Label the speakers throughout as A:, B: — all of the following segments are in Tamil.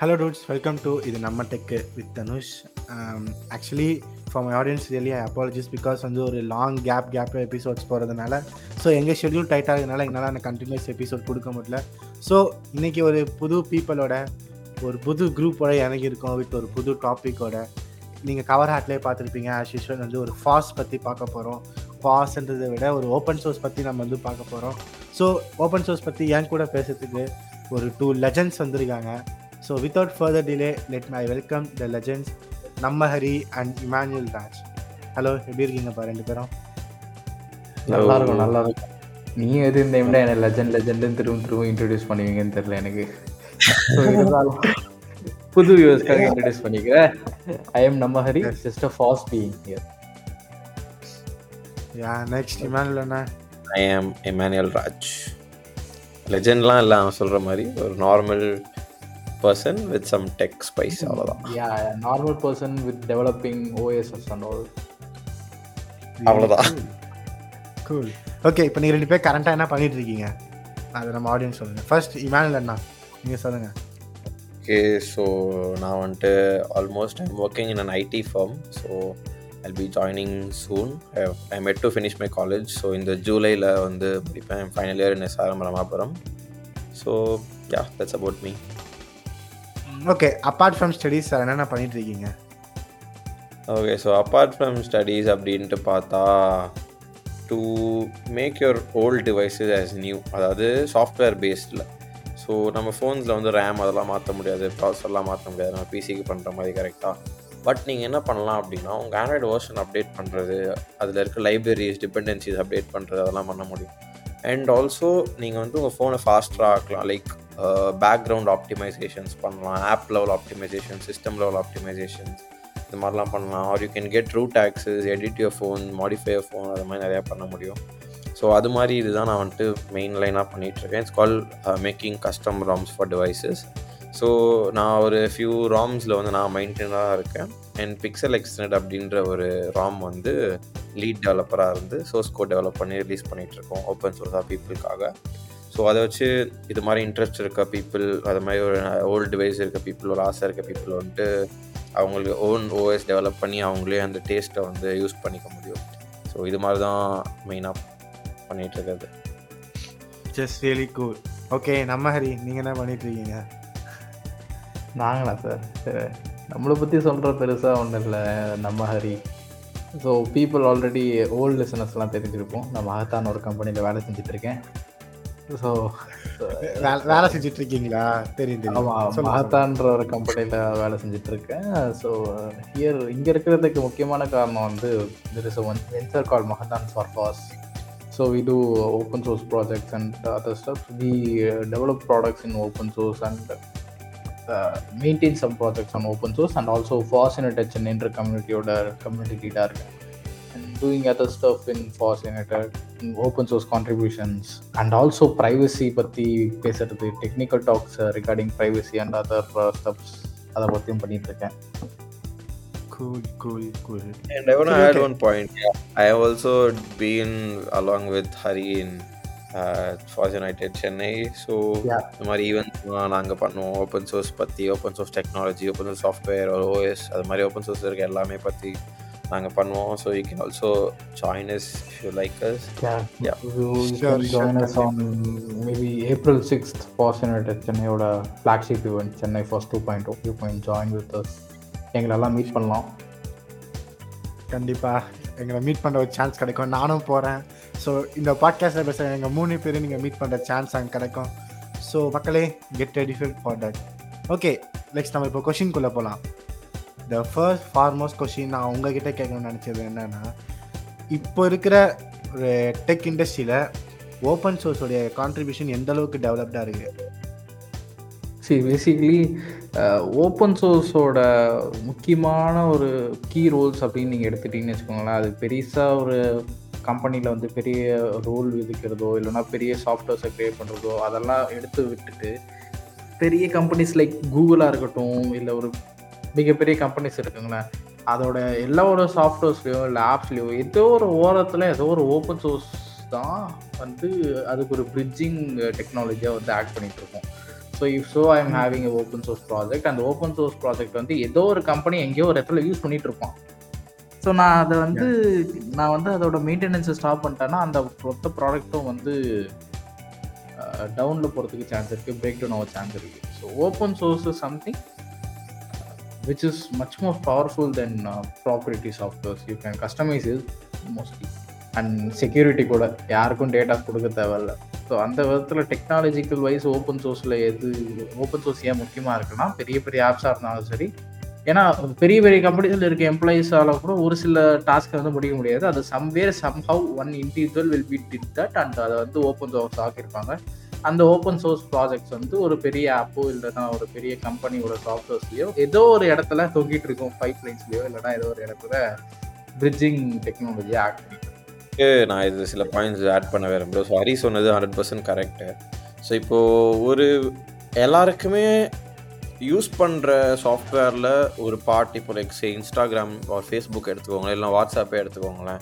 A: ஹலோ டூட்ஸ் வெல்கம் டு இது நம்ம tech with Dhanush actually for my audience really I apologies because வந்து ஒரு லாங் கேப் கேப் எபிசோட்ஸ் போகிறதுனால ஸோ எங்கள் ஷெட்யூல் டைட் இருக்கிறதுனால எங்களால் அந்த கண்டினியூஸ் எபிசோட் கொடுக்க முடியல. ஸோ இன்றைக்கி ஒரு புது பீப்புளோட ஒரு புது குரூப்போட இறங்கி இருக்கோம் வித் ஒரு புது டாப்பிக்கோட நீங்கள் கவர் ஹாட்லேயே பார்த்துருப்பீங்க ஆஸ் யூஷுவல் வந்து ஒரு ஃபாஸ் பற்றி பார்க்க போகிறோம் ஃபாஸ்ன்றதை விட ஒரு ஓப்பன் சோர்ஸ் பற்றி நம்ம வந்து பார்க்க போகிறோம் ஸோ ஓப்பன் சோர்ஸ் பற்றி என் கூட பேசுறதுக்கு ஒரு டூ லெஜண்ட்ஸ் வந்திருக்காங்க. So without further delay let my welcome the legends நம்ம Hari and Emmanuel Raj hello எப்படி இருக்கீங்கப்பா ரெண்டு பேரும்?
B: நல்லா இருக்கும் நல்லா இருக்கும். நீங்க எது இந்த டைம்ல என்ன லெஜண்ட் லெஜண்ட் திரும்ப திரும்ப இன்ட்ரடியூஸ் பண்ணுவீங்கன்னு தெரியல எனக்கு. புது வியூவர்ஸ்க்காக இன்ட்ரடியூஸ் பண்ணிக்கிறேன் ஐ எம் நம்ம Hari just a fast being here
A: yeah next Emmanuel Anna.
C: I am Emmanuel Raj லெஜெண்ட்லாம் இல்லை அவன் சொல்கிற மாதிரி. ஒரு normal person with some tech spice அவ்வளோதான்
B: yeah normal person with developing OSS and all
C: அவ்வளோதான்
A: கூல் ஓகே இப்போ நீங்கள் ரெண்டு பேர் கரண்ட்டாக என்ன பண்ணிட்டு இருக்கீங்க அதை நம்ம ஆடியன்ஸ் சொல்லுங்கள் ஃபர்ஸ்ட் இமானுவல் அண்ணா நீங்கள் சொல்லுங்கள்
C: ஓகே ஸோ நான் வந்துட்டு almost I'm working in an IT firm so I'll be joining soon I met to finish my college so இந்த ஜூலையில் வந்து முடிப்பேன். Final year in SRM Ramapuram so yeah that's about me
A: okay apart from studies என்னென்ன பண்ணிட்டு இருக்கீங்க
C: okay so apart from studies அப்படின்ட்டு பார்த்தா to make your old devices as new அதாவது சாஃப்ட்வேர் பேஸ்டில் ஸோ நம்ம ஃபோன்ஸில் வந்து ரேம் அதெல்லாம் மாற்ற முடியாது ப்ராசர்லாம் மாற்ற முடியாது நம்ம பிசிக்கு பண்ணுற மாதிரி கரெக்டாக பட் நீங்கள் என்ன பண்ணலாம் அப்படின்னா உங்கள் ஆண்ட்ராய்டு வெர்ஷன் அப்டேட் பண்ணுறது அதில் இருக்க லைப்ரரிஸ் டிபெண்டன்சிஸ் அப்டேட் பண்ணுறது அதெல்லாம் பண்ண முடியும். அண்ட் ஆல்சோ நீங்கள் வந்து உங்கள் ஃபோனை ஃபாஸ்ட்டாக ஆக்கலாம். லைக் பேக்ரவுண்ட் ஆப்டிமைசேஷன்ஸ் பண்ணலாம். App level optimisation system level optimisations இது மாதிரிலாம் பண்ணலாம். Or you can get root access edit your phone modify phone அது மாதிரி நிறையா பண்ண முடியும். ஸோ அது மாதிரி இதுதான் நான் வந்துட்டு மெயின் லைனாக பண்ணிகிட்ருக்கேன் it's call making custom ROMs for devices so நான் ஒரு ஃபியூ ராம்ஸில் வந்து நான் மெயின்டெனாக இருக்கேன். அண்ட் பிக்சல் எக்ஸ்டெண்ட் அப்படின்ற ஒரு ராம் வந்து லீட் டெவலப்பராக இருந்து சோர்ஸ் கோட் டெவலப் பண்ணி ரிலீஸ் பண்ணிகிட்ருக்கோம் ஓப்பன் சோர்ஸாக பீப்புளுக்காக ஸோ அதை வச்சு இது மாதிரி இன்ட்ரெஸ்ட் இருக்க பீப்புள் அது மாதிரி ஒரு ஓல்டு வயசு இருக்க பீப்புள் ஒரு ஆசை இருக்க பீப்புள் வந்துட்டு அவங்களுக்கு ஓன் ஓஎஸ் டெவலப் பண்ணி அவங்களே அந்த டேஸ்ட்டை வந்து யூஸ் பண்ணிக்க முடியும். ஸோ இது மாதிரி தான் மெயினாக பண்ணிகிட்டு இருக்கிறது.
A: ஜஸ்ட் ரியலி கூல் ஓகே நம்ம ஹரி நீங்கள் என்ன பண்ணிட்டு இருக்கீங்க?
B: நாங்களா சார்? சரி. நம்மளை பற்றி சொல்கிற பெருசாக ஒன்றும் இல்லை. நம்ம Hari. So people already old லிசனர்ஸ்லாம் தெரிஞ்சிருப்போம். நான் மகத்தான் ஒரு கம்பெனியில் வேலை செஞ்சுட்ருக்கேன் ஸோ
A: வேலை வேலை செஞ்சுட்டு இருக்கீங்களா தெரியும் தெரியும்
B: ஆமாம். மகத்தான்ற ஒரு கம்பெனியில் வேலை செஞ்சுட்டு இருக்கேன் ஸோ ஹியர் இங்கே இருக்கிறதுக்கு முக்கியமான காரணம் வந்து there is one venture call மகத்தான் for FOSS so we do open source projects and other stuffs we develop products in open source and maintain some projects on open source and also FOSS United சென்னைன்ற கம்யூனிட்டியோட கம்யூனிட்டி லீடாக இருக்கேன் and doing other stuff in FOSS United open source contributions and also privacy பற்றி பேசுறது technical talks regarding privacy and other stuffs அதை பற்றியும் பண்ணிட்டு இருக்கேன்
A: Cool, cool, cool.
C: And I want to
A: Okay,
C: add one point. Yeah. I have also been along with Hari in Force United Chennai. So
B: Yeah.
C: இந்த மாதிரி ஈவெண்ட்ஸ்லாம் நாங்கள் பண்ணுவோம். ஓப்பன் சோர்ஸ் பற்றி open source technology open source software OS அது மாதிரி ஓப்பன் சோர்ஸ் இருக்க எல்லாமே பற்றி நாங்கள் பண்ணுவோம். So you can also join if you like us
B: us. On maybe April 6th, Force United சென்னையோட flagship event, Chennai first two point you point join with us எங்களெல்லாம் மீட் பண்ணலாம்.
A: கண்டிப்பாக எங்களை மீட் பண்ணுற ஒரு சான்ஸ் கிடைக்கும். நானும் போகிறேன் ஸோ இந்த பாட்காஸ்ட்டில் பேசுகிற எங்கள் மூணு பேரும் நீங்கள் மீட் பண்ணுற சான்ஸ் அங்கே கிடைக்கும். ஸோ மக்களே get ready for that okay next நம்ம இப்போ கொஷின்குள்ளே போகலாம் த ஃபர்ஸ்ட் ஃபார்மோஸ்ட் கொஷின் நான் உங்ககிட்ட கேட்கணும்னு நினச்சது என்னென்னா இப்போ இருக்கிற ஒரு டெக் இண்டஸ்ட்ரியில் ஓப்பன் சோர்ஸோடைய கான்ட்ரிபியூஷன் எந்த அளவுக்கு டெவலப்டாக இருக்குது
B: சி பேசிக்லி ஓப்பன் சோர்ஸோட முக்கியமான ஒரு கீ ரோல்ஸ் அப்படின்னு நீங்கள் எடுத்துட்டிங்கன்னு வச்சுக்கோங்களேன். அது பெருசாக ஒரு கம்பெனியில் வந்து பெரிய ரோல் விதிக்கிறதோ இல்லைன்னா பெரிய சாஃப்ட்வேர்ஸை க்ரியேட் பண்ணுறதோ அதெல்லாம் எடுத்து விட்டுட்டு பெரிய கம்பெனிஸ் லைக் கூகுளாக இருக்கட்டும் இல்லை ஒரு மிகப்பெரிய கம்பெனிஸ் இருக்குங்களேன் அதோட எல்லாரோட சாஃப்ட்வேர்ஸ்லையோ இல்லை ஆப்ஸ்லையோ ஏதோ ஒரு ஓரத்தில் ஏதோ ஒரு ஓப்பன் சோர்ஸ் தான் வந்து அதுக்கு ஒரு பிரிட்ஜிங் டெக்னாலஜியாக வந்து ஆக்ட் பண்ணிட்டு இருக்கோம் so if so I am having open source project அந்த ஓப்பன் சோர்ஸ் ப்ராஜெக்ட் வந்து ஏதோ ஒரு கம்பெனி எங்கேயோ ஒரு இடத்துல யூஸ் பண்ணிட்டு இருப்பான் ஸோ நான் அதை வந்து நான் வந்து அதோட மெயின்டெனன்ஸை ஸ்டாப் பண்ணிட்டேன்னா அந்த மொத்த ப்ராடக்ட்டும் வந்து டவுனில் போகிறதுக்கு சான்ஸ் இருக்குது பிரேக் டவுன் ஆக சான்ஸ் இருக்குது so open source is something which is much more powerful than uh, proprietary softwares. You can customize it mostly. And security கூட யாருக்கும் டேட்டா கொடுக்க தேவையில்ல ஸோ அந்த விதத்தில் டெக்னாலஜிக்கல் வைஸ் ஓப்பன் சோர்ஸில் எது ஓப்பன் சோர்ஸ் ஏன் முக்கியமாக இருக்குன்னா பெரிய பெரிய ஆப்ஸாக இருந்தாலும் சரி ஏன்னா பெரிய பெரிய கம்பெனிஸில் இருக்க எம்ப்ளாயீஸால கூட ஒரு சில டாஸ்க்கை வந்து முடிக்க முடியாது. அது somewhere somehow one individual will be did that and அதை வந்து ஓப்பன் சோர்ஸ் ஆக்கியிருப்பாங்க. அந்த ஓப்பன் சோர்ஸ் ப்ராஜெக்ட்ஸ் வந்து ஒரு பெரிய ஆப்போ இல்லைன்னா ஒரு பெரிய கம்பெனியோட சாஃப்ட்வேர்ஸ்லையோ ஏதோ ஒரு இடத்துல தொங்கிட்டு இருக்கும் பைப் லைன்ஸ்லையோ இல்லைன்னா ஏதோ ஒரு இடத்துல பிரிட்ஜிங் டெக்னாலஜியை ஆட் பண்ணிட்டு
C: நான் இது சில பாயிண்ட்ஸ் ஆட் பண்ண விரும்புகிறேன் ஸோ ஹரி சொன்னது ஹண்ட்ரட் பர்சன்ட் கரெக்டு ஸோ இப்போது ஒரு எல்லாருக்குமே யூஸ் பண்ணுற சாஃப்ட்வேரில் ஒரு பார்ட் இப்போ லைக் சே இன்ஸ்டாகிராம் ஒரு ஃபேஸ்புக் எடுத்துக்கோங்களேன் இல்லை வாட்ஸ்அப்பே எடுத்துக்கோங்களேன்.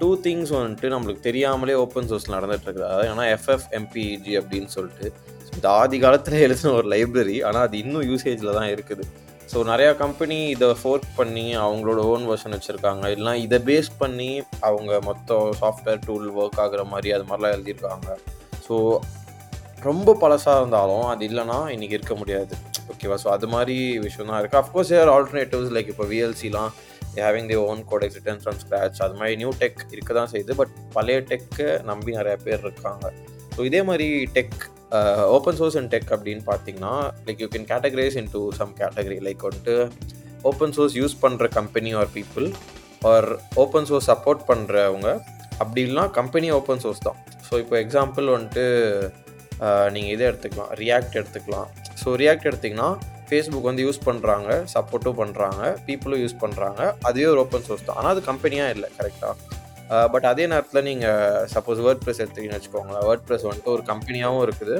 C: டூ திங்ஸ் வந்துட்டு நம்மளுக்கு தெரியாமலே ஓப்பன் சோர்ஸ் நடந்துகிட்ருக்குது அதாவது ஏன்னா எஃப்எஃப் எம்பிஜி அப்படின்னு சொல்லிட்டு இந்த ஆதி காலத்தில் எழுதின ஒரு லைப்ரரி ஆனால் அது இன்னும் யூசேஜில் தான் இருக்குது. ஸோ நிறையா கம்பெனி இதை ஃபோர்க் பண்ணி அவங்களோட ஓன் வெர்ஷன் வச்சுருக்காங்க. இல்லைனா இதை பேஸ் பண்ணி அவங்க மொத்தம் சாஃப்ட்வேர் டூல் ஒர்க் ஆகுற மாதிரி அது மாதிரிலாம் எழுதியிருக்காங்க. ஸோ ரொம்ப பழசாக இருந்தாலும் அது இல்லைனா இன்றைக்கி இருக்க முடியாது. ஓகேவா ஸோ அது மாதிரி விஷயம் தான் இருக்குது அஃப்கோர்ஸ் ஏர் ஆல்டர்னேட்டிவ்ஸ் லைக் இப்போ விஎல்சிலாம் having the own codecs written from scratch அது மாதிரி நியூ டெக் இருக்க தான் செய்யுது பட் பழைய டெக்கை நம்பி நிறைய பேர் இருக்காங்க. ஸோ இதே மாதிரி tech open source and tech அப்படின்னு பார்த்தீங்கன்னா like you can categorise into some category like வந்துட்டு ஓப்பன் சோர்ஸ் யூஸ் பண்ணுற company or people or open source support பண்ணுறவங்க அப்படி இல்லைனா கம்பெனி ஓப்பன் சோர்ஸ் தான். ஸோ இப்போ எக்ஸாம்பிள் வந்துட்டு நீங்கள் இதை எடுத்துக்கலாம் ரியாக்ட் எடுத்துக்கலாம். ஸோ ரியாக்ட் எடுத்திங்கன்னா ஃபேஸ்புக் வந்து யூஸ் பண்ணுறாங்க சப்போர்ட்டும் பண்ணுறாங்க பீப்புளும் யூஸ் பண்ணுறாங்க அதுவே ஒரு ஓப்பன் சோர்ஸ் தான். ஆனால் அது கம்பெனியாக இல்லை கரெக்டாக பட் அதே நேரத்தில் நீங்கள் சப்போஸ் வேர்ட் ப்ரெஸ் எடுத்தீங்கன்னு வச்சுக்கோங்களேன். வேர்ட் ப்ரெஸ் வந்துட்டு ஒரு கம்பெனியாகவும் இருக்குது.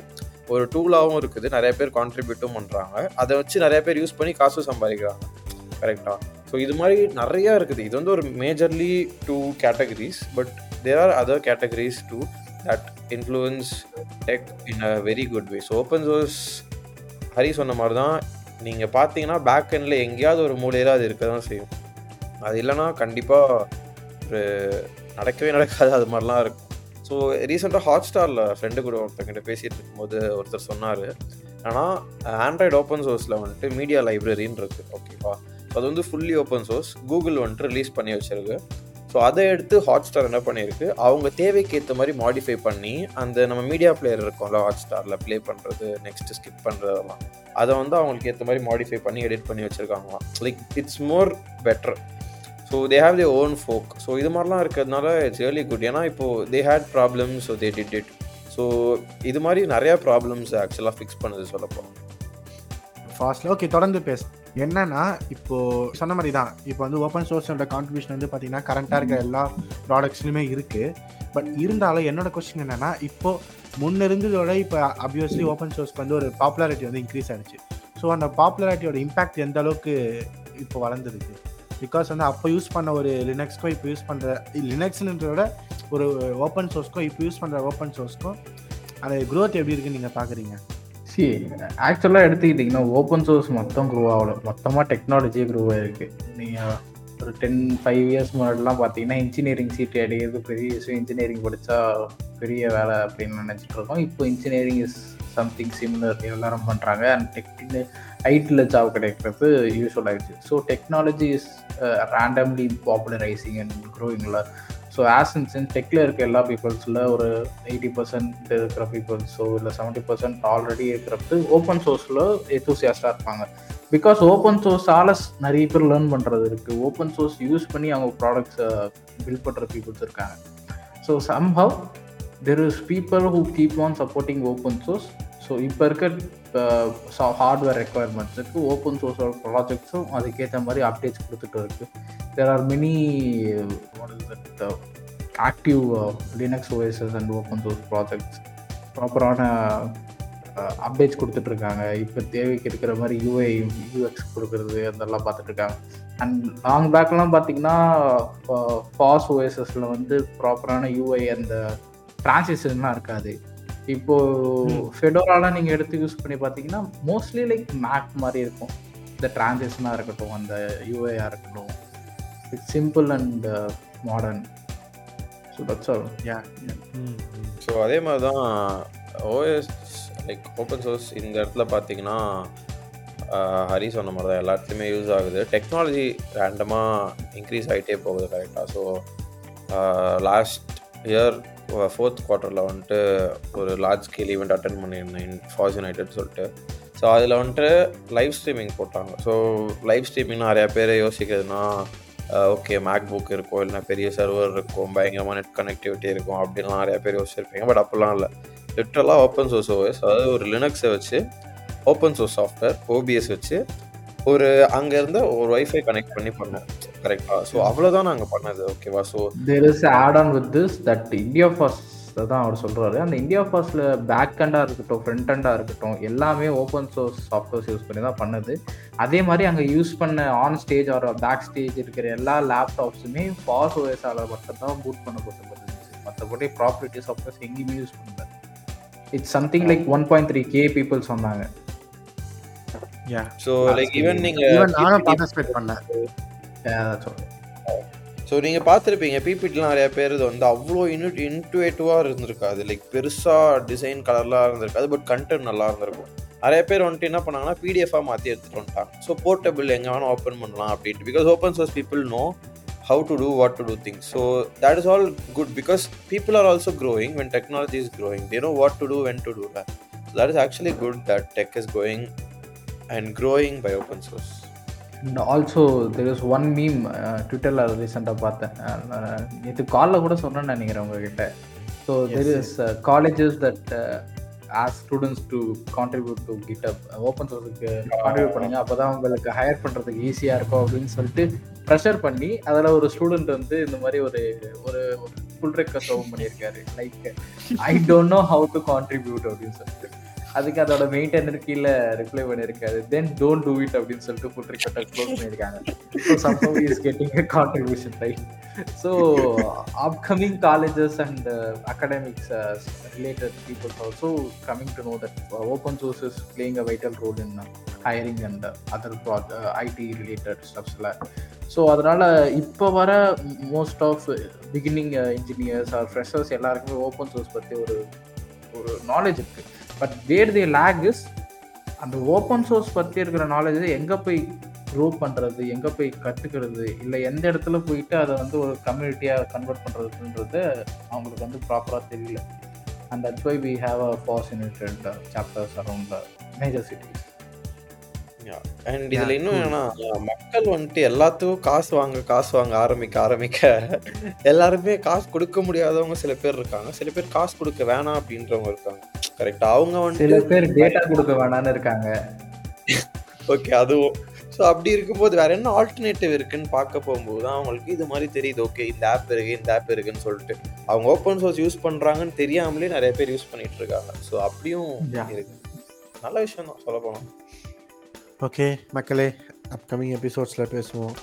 C: ஒரு டூலாகவும் இருக்குது. நிறைய பேர் கான்ட்ரிபியூட்டும் பண்ணுறாங்க அதை வச்சு நிறைய பேர் யூஸ் பண்ணி காசும் சம்பாதிக்கிறாங்க. கரெக்டாக ஸோ இது மாதிரி நிறையா இருக்குது. இது வந்து ஒரு majorly two categories but there are other categories too that influence tech in a very good way so open source Hari சொன்ன மாதிரி தான் நீங்கள் பார்த்தீங்கன்னா பேக் எண்டில் எங்கேயாவது ஒரு மூலையில் அது இருக்க தான் செய்யும். அது இல்லைன்னா கண்டிப்பாக ஒரு நடக்கவே நடக்காது அது மாதிரிலாம் இருக்கும். ஸோ ரீசெண்டாக ஹாட் ஸ்டாரில் ஃப்ரெண்டு கூட ஒருத்தங்கிட்ட பேசிகிட்டு இருக்கும்போது ஒருத்தர் சொன்னார். ஆனால் ஆண்ட்ராய்டு ஓப்பன் சோர்ஸில் வந்துட்டு மீடியா லைப்ரரின்னு இருக்குது ஓகேவா அது வந்து ஃபுல்லி ஓப்பன் சோர்ஸ் கூகுள் வந்துட்டு ரிலீஸ் பண்ணி வச்சிருக்கு. ஸோ அதை எடுத்து ஹாட் ஸ்டார் என்ன பண்ணியிருக்கு? அவங்க தேவைக்கு ஏற்ற மாதிரி மாடிஃபை பண்ணி அந்த நம்ம மீடியா பிளேயர் இருக்கோம்ல ஹாட் ஸ்டாரில் ப்ளே பண்ணுறது நெக்ஸ்ட்டு ஸ்கிப் பண்ணுறதெல்லாம் அதை வந்து அவங்களுக்கு ஏற்ற மாதிரி மாடிஃபை பண்ணி எடிட் பண்ணி வச்சுருக்காங்களாம். Like it's more better so they have the own fork so இது மாதிரிலாம் இருக்கிறதுனால இட்ஸ் ரியலி குட் ஏன்னா இப்போது they had problems so they did it so இது மாதிரி நிறையா ப்ராப்ளம்ஸ் ஆக்சுவலாக ஃபிக்ஸ் பண்ணுது சொல்லப்போம்
A: ஃபாஸ்ட்ல ஓகே தொடர்ந்து பேச. என்னன்னா இப்போ சொன்ன மாதிரி தான் இப்போ வந்து ஓப்பன் சோர்ஸோட கான்ட்ரிபியூஷன் வந்து பார்த்தீங்கன்னா கரண்ட்டாக இருக்கிற எல்லா ப்ராடக்ட்ஸ்லையுமே இருக்கு. பட் இருந்தாலும் என்னோட கொஸ்டின் என்னன்னா இப்போ முன்ன இருந்ததோட இப்போ அப்வியஸ்லி ஓப்பன் சோர்ஸ்க்கு வந்து ஒரு பாப்புலாரிட்டி வந்து இன்க்ரீஸ் ஆயிடுச்சு. ஸோ அந்த பாப்புலாரிட்டியோட இம்பாக்ட் எந்த அளவுக்கு இப்போ வளர்ந்துருக்கு பிகாஸ் வந்து அப்போ யூஸ் பண்ண ஒரு லினக்ஸ்க்கோ இப்போ யூஸ் பண்ணுற லினக்ஸ்ன்றத ஒரு ஓப்பன் சோர்ஸ்க்கோ இப்போ யூஸ் பண்ணுற ஓப்பன் சோர்ஸ்க்கும் அந்த க்ரோத் எப்படி இருக்குன்னு நீங்கள் பார்க்குறீங்க
B: சி ஆக்சுவலாக எடுத்துக்கிட்டிங்கன்னா ஓப்பன் சோர்ஸ் மொத்தம் க்ரூ ஆகல. மொத்தமாக டெக்னாலஜியே க்ரூ ஆகிருக்கு நீங்கள் ஒரு டென் ஃபைவ் இயர்ஸ் முன்னாடிலாம் பார்த்தீங்கன்னா இன்ஜினியரிங் சீட் அடிக்கிறது பெரிய விஷயம். இன்ஜினியரிங் படித்தா பெரிய வேலை அப்படின்னு நினச்சிட்டு இருக்கோம். இப்போ இன்ஜினியரிங் இஸ் சம்திங் சிம்லர் எல்லாரும் பண்ணுறாங்க அண்ட் டெக்னி ஐடியில் ஜாப் கிடைக்கிறது யூஸ்ஃபுல் ஆகிடுச்சு so technology is randomly popularising and க்ரோயிங்கில் so as in டெக்கில் இருக்க எல்லா பீப்புள்ஸில் ஒரு எயிட்டி பர்சன்ட் இருக்கிற பீப்புள்ஸோ இல்லை செவன்ட்டி பர்சன்ட் ஆல்ரெடி இருக்கிறது ஓப்பன் சோர்ஸில் எத்தூசியாஸ்டாக இருப்பாங்க. பிகாஸ் ஓப்பன் சோர்ஸால் நிறைய பேர் லேர்ன் பண்ணுறது இருக்குது ஓப்பன் சோர்ஸ் யூஸ் பண்ணி அவங்க ப்ராடக்ட்ஸை பில்ட் பண்ணுற பீப்புள்ஸ் இருக்காங்க. So somehow there is people who keep on supporting open source so இப்போ இருக்க ஹார்ட்வேர் ரெக்குவயர்மெண்ட்ஸுக்கு ஓப்பன் சோர்ஸ் ப்ராஜெக்ட்ஸும் அதுக்கேற்ற மாதிரி அப்டேட்ஸ் கொடுத்துட்டு இருக்குது there are many what active Linux OSS and open source projects ப்ராப்பரான அப்டேட்ஸ் கொடுத்துட்ருக்காங்க இப்போ தேவைக்கு இருக்கிற மாதிரி யூஐ யூஎக்ஸ் கொடுக்குறது அதெல்லாம் பார்த்துட்ருக்காங்க அண்ட் லாங் பேக்லாம் பார்த்தீங்கன்னா ஃபாஸ் ஓஎஸ்எஸில் வந்து ப்ராப்பரான யூஐ அந்த ட்ரான்சிஷன்லாம் இருக்காது. இப்போ ஃபெடோராலாம் நீங்கள் எடுத்து யூஸ் பண்ணி பார்த்தீங்கன்னா மோஸ்ட்லி லைக் மேக் மாதிரி இருக்கும். இந்த டிரான்சிஷனாக இருக்கட்டும் அந்த யூஏஆ இருக்கட்டும். It's simple and modern so that's all
A: yeah
C: so அதே மாதிரி தான் ஓஎஸ் லைக் ஓப்பன் சோர்ஸ் இந்த இடத்துல பார்த்தீங்கன்னா ஹரி சொன்ன மாதிரி தான் எல்லா இடத்துலையுமே யூஸ் ஆகுது டெக்னாலஜி ரேண்டமாக இன்க்ரீஸ் ஆகிட்டே போகுது கரெக்டாக ஸோ லாஸ்ட் இயர் ஃபோர்த் குவார்ட்டரில் வந்துட்டு ஒரு லார்ஜ் ஸ்கேல் ஈவெண்ட் அட்டன் பண்ணியிருந்தேன் ஃபாஸ் யுனைடட் சொல்லிட்டு. ஸோ அதில் வந்துட்டு லைவ் ஸ்ட்ரீமிங் போட்டாங்க. ஸோ லைவ் ஸ்ட்ரீமிங் நிறையா பேர் யோசிக்கிறதுனா ஓகே மேக் புக் இருக்கும் இல்லைனா பெரிய சர்வர் இருக்கும் பயங்கரமாக நெட் கனெக்டிவிட்டி இருக்கும் அப்படின்லாம் நிறையா பேர் யோசிச்சிருப்பீங்க. பட் அப்படிலாம் இல்லை. லிட்ரலாக ஓப்பன் சோர்ஸ் ஓஎஸ் அதாவது ஒரு லினக்ஸை வச்சு ஓப்பன் சோர்ஸ் சாஃப்ட்வேர் ஓபிஎஸ் வச்சு ஒரு அங்கேருந்து ஒரு ஒய்ஃபை கனெக்ட் பண்ணி பண்ணோம். கரெக்டாக ஸோ அவ்வளோதான் நாங்கள் பண்ணது ஓகேவா so
B: there is add on with this that India first தான் அவர் சொல்றாரு. அந்த இந்தியா ஃபர்ஸ்ட்ல பேக் ஹண்டாக இருக்கட்டும் ஃப்ரண்ட் ஹண்டாக இருக்கட்டும் எல்லாமே ஓப்பன் சோர்ஸ் சாஃப்ட்வேர்ஸ் யூஸ் பண்ணி தான் பண்ணுது. அதே மாதிரி அங்கே யூஸ் பண்ண on stage or back stage இருக்கிற எல்லா லேப்டாப்ஸுமே ஃபாஸ் ஓஎஸ்ஆல மட்டும் தான் பூட் பண்ணப்பட்டிருந்துச்சு. மற்றபடி ப்ராப்பர்ட்டி சாஃப்ட்வேர்ஸ் எங்கேயுமே யூஸ் பண்ணல. It's something like one point three K people சொன்னாங்க.
A: யா
C: ஸோ லைக் ஈவன் நீங்கள்
A: ஈவன் நானும் பார்ட்டிசிபேட் பண்ணேன்
B: that's
C: ஸோ நீங்கள் பார்த்துருப்பீங்க பிபிடிலாம் நிறைய பேர் இது வந்து அவ்வளோ இன்னு இன்டுவேட்டிவாக இருந்திருக்காது. லைக் பெருசாக டிசைன் கலர்லாம் இருந்திருக்காது பட் கண்டென்ட் நல்லா இருந்திருக்கும். நிறைய பேர் வந்துட்டு என்ன பண்ணாங்கன்னா பிடிஎஃபாக மாற்றி எடுத்துகிட்டு வந்துட்டாங்க. ஸோ போர்ட்டபிள் எங்கே வேணால் ஓப்பன் பண்ணலாம் அப்படின்ட்டு. Because open source people know how to do what to do things so that is all good because people are also growing when technology is growing they know what to do when to do that that is actually good that tech is going and and by open
B: source also there is one meme ட்விட்டரில் ரீசெண்டாக பார்த்தேன். நேற்று காலில் கூட சொன்னேன்னு நினைக்கிறேன் உங்ககிட்ட. So there is colleges that as students to contribute to GitHub open சோர்ஸுக்கு contribute பண்ணுங்க. அப்போ தான் உங்களுக்கு ஹையர் பண்ணுறதுக்கு ஈஸியாக இருக்கும் அப்படின்னு சொல்லிட்டு ப்ரெஷர் பண்ணி அதில் ஒரு ஸ்டூடெண்ட் வந்து இந்த மாதிரி ஒரு ஒரு ஃபுல் ஓப்பன் பண்ணியிருக்காரு. Like I don't know how to contribute அப்படின்னு சொல்லிட்டு. அதுக்கு அதோட மெயின்டெனர் கீழே ரிப்ளை பண்ணியிருக்காரு. தென் டோன்ட் டூ இட் அப்படின்னு சொல்லிட்டு ஃபுல் க்ளோஸ் பண்ணியிருக்காங்க. So somehow is getting a contribution right so upcoming colleges and academics related peoples also coming to know that open source is playing a vital role in hiring and other IT related ஸ்டப்ஸில் so அதனால் இப்போ வர most of beginning engineers or freshers எல்லாருக்குமே ஓப்பன் சோர்ஸ் பற்றி ஒரு ஒரு நாலேஜ் இருக்குது but where the lag is அந்த ஓப்பன் சோர்ஸ் பற்றி இருக்கிற நாலேஜ் எங்கே போய் க்ரோ பண்ணுறது எங்கே போய் கற்றுக்கிறது இல்லை எந்த இடத்துல போயிட்டு அதை வந்து ஒரு கம்யூனிட்டியாக கன்வெர்ட் பண்ணுறதுன்றது அவங்களுக்கு வந்து ப்ராப்பராக தெரியல. And that's why we have a fascinated chapters around major cities
C: and இதுல இன்னும் என்னன்னா மக்கள் வந்துட்டு எல்லாத்துக்கும் காசு வாங்க காசு வாங்க ஆரம்பிக்க ஆரம்பிக்க எல்லாருமே காசு கொடுக்க முடியாதவங்க சில பேர் இருக்காங்க. சில பேர் காசு கொடுக்க வேணாம் அப்படின்றவங்க இருக்காங்க. கரெக்டா அவங்க
B: சில
C: வந்துட்டு
B: பேர் டேட்டா கொடுக்க வேணான்னு இருக்காங்க.
C: ஓகே அதுவும். ஸோ அப்படி இருக்கும்போது வேற என்ன ஆல்டர்னேட்டிவ் இருக்குன்னு பார்க்க போகும்போது தான் அவங்களுக்கு இது மாதிரி தெரியுது. ஓகே இந்த ஆப் இருக்கு இந்த ஆப் இருக்குன்னு சொல்லிட்டு. அவங்க ஓப்பன் சோர்ஸ் யூஸ் பண்றாங்கன்னு தெரியாமலே நிறைய பேர் யூஸ் பண்ணிட்டு இருக்காங்க. ஸோ அப்படியும். இருக்கு. நல்ல விஷயம் தான் சொல்ல போனோம்
A: ஓகே மக்களே அப்கமிங் எபிசோட்ஸில் பேசுவோம்.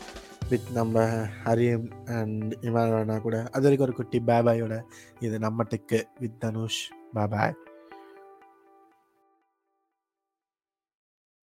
A: வித் நம்ம ஹரியம் அண்ட் இமானா கூட. அது வரைக்கும் ஒரு குட்டி பேபாயோட இது நம்ம டெக்கு வித் தனுஷ். பாய்